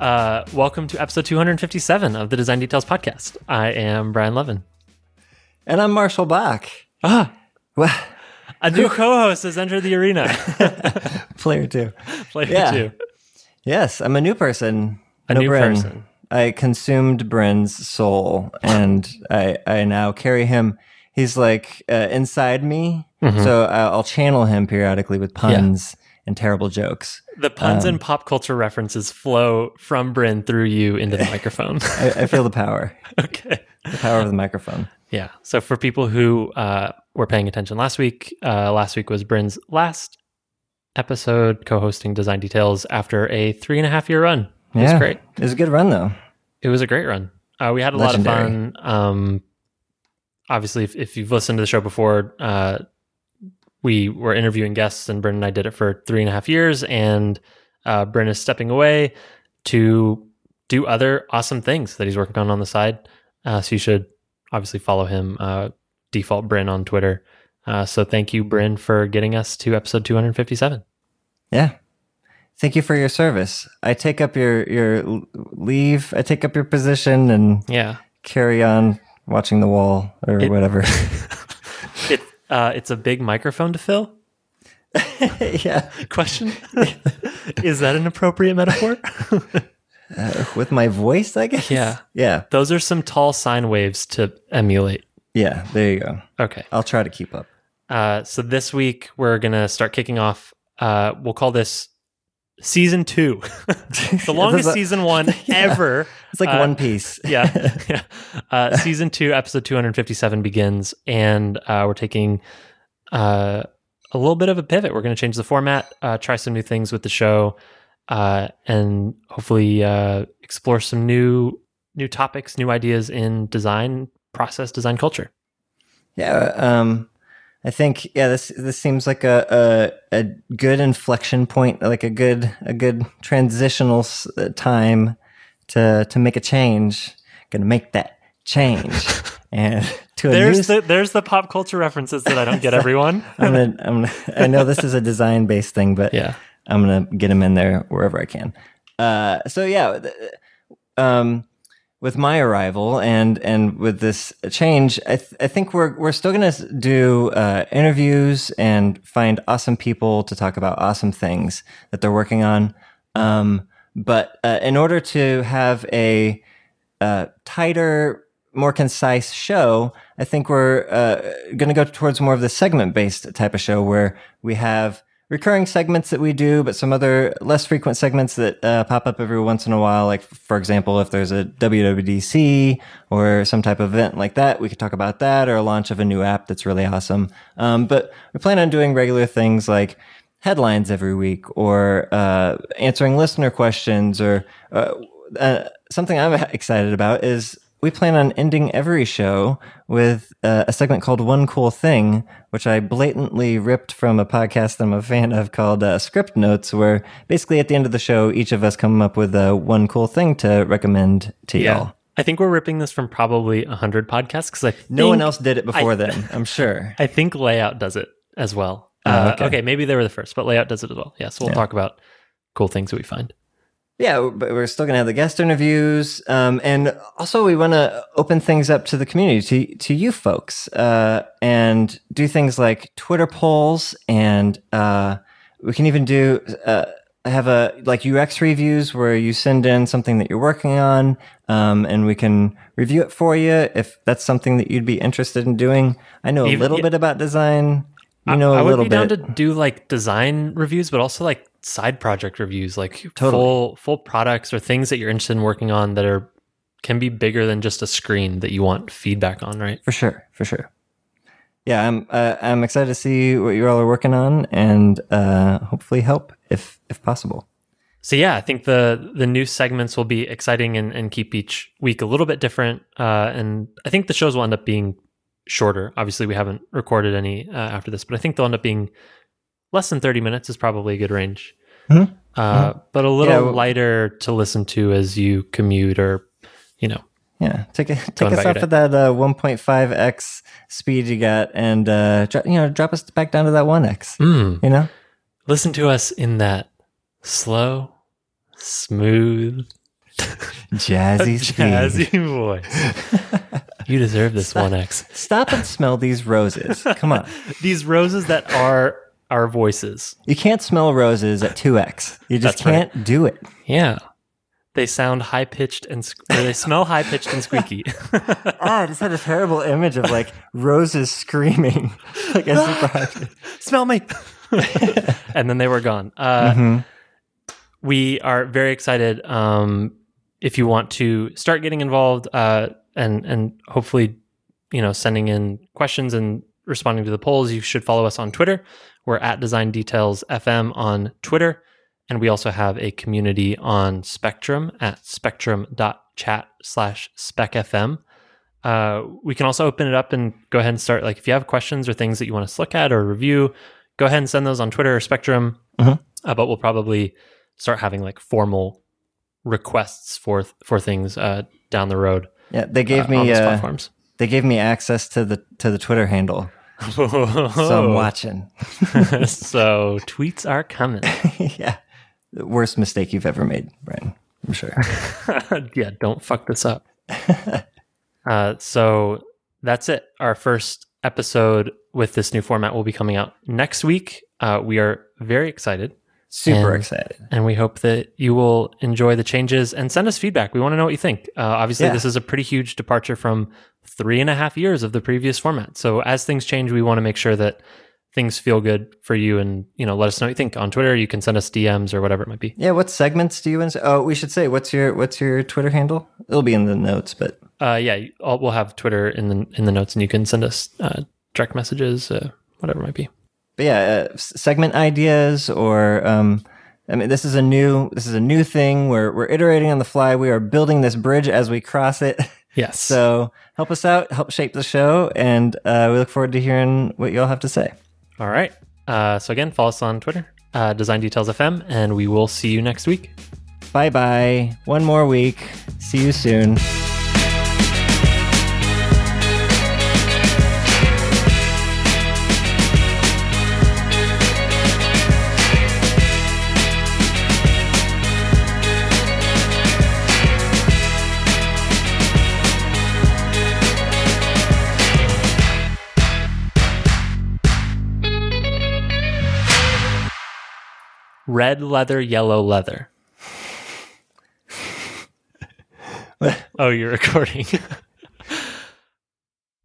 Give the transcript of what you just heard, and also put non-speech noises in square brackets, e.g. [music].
Uh, welcome to episode 257 of the Design Details podcast. I am Brian Lovin. And I'm Marshall Bock. Ah, Well, a new co-host has entered the arena. [laughs] player two. Player Yeah. two. Yes, I'm a new person. A No new Bryn. person. I consumed Bryn's soul, and I I now carry him. He's like uh, inside me, Mm-hmm. so I'll I'll channel him periodically with puns and terrible jokes. The puns Um, and pop culture references flow from Bryn through you into the [laughs] microphone. I, I feel the power, [laughs] okay. the power of the microphone. Yeah. So for people who uh, were paying attention last week, uh, last week was Bryn's last episode co-hosting Design Details after a three and a half year run. It was yeah, great. It was a good run though. It was a great run. Uh, we had a Legendary. lot of fun. Um, obviously, if, if you've listened to the show before, uh, we were interviewing guests, and Bryn and I did it for three and a half years. And uh, Bryn is stepping away to do other awesome things that he's working on on the side. Uh, so you should obviously follow him. Uh, default Bryn on Twitter. Uh, so thank you, Bryn, for getting us to episode 257. Yeah. Thank you for your service. I take up your your leave. I take up your position and Yeah. carry on watching the wall or It- whatever. [laughs] Uh, it's a big microphone to fill. [laughs] yeah. Question Is that an appropriate metaphor? Uh, with my voice, I guess. Yeah. Yeah. Those are some tall sine waves to emulate. Yeah. There you go. Okay. I'll try to keep up. Uh, so this week we're going to start kicking off. Uh, we'll call this season two, [laughs] the [laughs] longest season [laughs] one Yeah. ever. It's like Uh, One Piece. yeah, yeah. Uh, season two, episode 257 begins, and uh, we're taking uh, a little bit of a pivot. We're going to change the format, uh, try some new things with the show, uh, and hopefully uh, explore some new new topics, new ideas in design process, design culture. Yeah. Um, I think yeah. This this seems like a, a a good inflection point, like a good a good transitional uh, time to to make a change. Gonna make that change [laughs] and to a new. There's s- the there's the pop culture references that I don't get. [laughs] Everyone. I'm gonna, I'm gonna, I know this is a design based thing, but yeah. I'm gonna get him in there wherever I can. Uh, so yeah, um, with my arrival and and with this change, I, th- I think we're we're still gonna do uh, interviews and find awesome people to talk about awesome things that they're working on. Um, but uh, in order to have a uh, tighter, more concise show, I think we're uh, going to go towards more of the segment based type of show where we have recurring segments that we do, but some other less frequent segments that uh, pop up every once in a while. Like, for example, if there's a WWDC or some type of event like that, we could talk about that or a launch of a new app that's really awesome. Um, but we plan on doing regular things like headlines every week or uh, answering listener questions or uh, uh, something I'm [laughs] excited about is we plan on ending every show with uh, a segment called One Cool Thing, which I blatantly ripped from a podcast that I'm a fan of called uh, Scriptnotes, where basically at the end of the show, each of us come up with uh, one cool thing to recommend to y'all. I think we're ripping this from probably hundred podcasts because I No one else did it before I- then, [laughs] I'm sure. I think Layout does it as well. Oh, Uh, okay. okay. maybe they were the first, but Layout does it as well. Yeah, so we'll Yeah. talk about cool things that we find. Yeah, but we're still gonna have the guest interviews, um, and also we want to open things up to the community, to to you folks, uh, and do things like Twitter polls, and uh, we can even do uh, have a like UX reviews where you send in something that you're working on, um, and we can review it for you if that's something that you'd be interested in doing. I know a little yeah. bit about design. You know I would be bit. down to do like design reviews, but also like side project reviews, like Totally. full full products or things that you're interested in working on that are can be bigger than just a screen that you want feedback on, right? For sure, for sure. Yeah, I'm uh, I'm excited to see what you all are working on, and uh, hopefully help if if possible. So yeah, I think the the new segments will be exciting and, and keep each week a little bit different. Uh, and I think the shows will end up being shorter. Obviously, we haven't recorded any uh, after this, but I think they'll end up being less than thirty minutes is probably a good range. Mhm. Uh, But a little Yeah, well- lighter to listen to as you commute or you know Yeah, take a, take us off of that uh, 1.5x speed you got, and uh, dro- you know, drop us back down to that 1x. Mm. You know, listen to us in that slow, smooth [laughs] Jazzy [laughs] Jazzy voice. [laughs] you deserve this one X. Stop and smell these roses. Come on. These roses that are our voices. You can't smell roses at 2x. You just can't do it. Yeah. They sound high pitched and they smell high pitched and squeaky. Ah, I just had a terrible image of like roses screaming. [laughs] like a super high. smell me. [laughs] and then they were gone. Uh, Mhm. we are very excited. Um, if you want to start getting involved uh, and and hopefully, you know, sending in questions and responding to the polls, you should follow us on Twitter. We're at Design Details FM on Twitter, and we also have a community on Spectrum at spectrum.chat slash specfm. Uh, we can also open it up and go ahead and start. Like, if you have questions or things that you want us to look at or review, go ahead and send those on Twitter or Spectrum. Mhm. Uh, but we'll probably start having like formal requests for for things uh, down the road. Yeah, they gave uh, me uh, platforms. they gave me access to the to the Twitter handle. So I'm [laughs] watching. [laughs] so tweets are coming. [laughs] yeah. The worst mistake you've ever made, Brian. I'm sure. yeah, don't fuck this up. uh, so that's it. Our first episode with this new format will be coming out next week. Uh, we are very excited. Super And- excited. and we hope that you will enjoy the changes and send us feedback. We want to know what you think. Uh, obviously, Yeah. this is a pretty huge departure from three and a half years of the previous format. So as things change, we want to make sure that things feel good for you, and you know, let us know what you think on Twitter. You can send us DMs or whatever it might be. Yeah, what segments do you ins- Oh, we should say what's your what's your Twitter handle? It'll be in the notes, but Uh, yeah, I'll, we'll have Twitter in the in the notes, and you can send us uh, direct messages, uh, whatever it might be. But yeah, uh, segment ideas or um I mean this is a new this is a new thing. We're we're iterating on the fly. We are building this bridge as we cross it. [laughs] Yes. So help us out, help shape the show, and uh, we look forward to hearing what you all have to say. All right. Uh, so again, follow us on Twitter, uh, Design Details FM, and we will see you next week. Bye bye. One more week. See you soon. Red leather, yellow leather. [laughs] oh, you're recording. [laughs]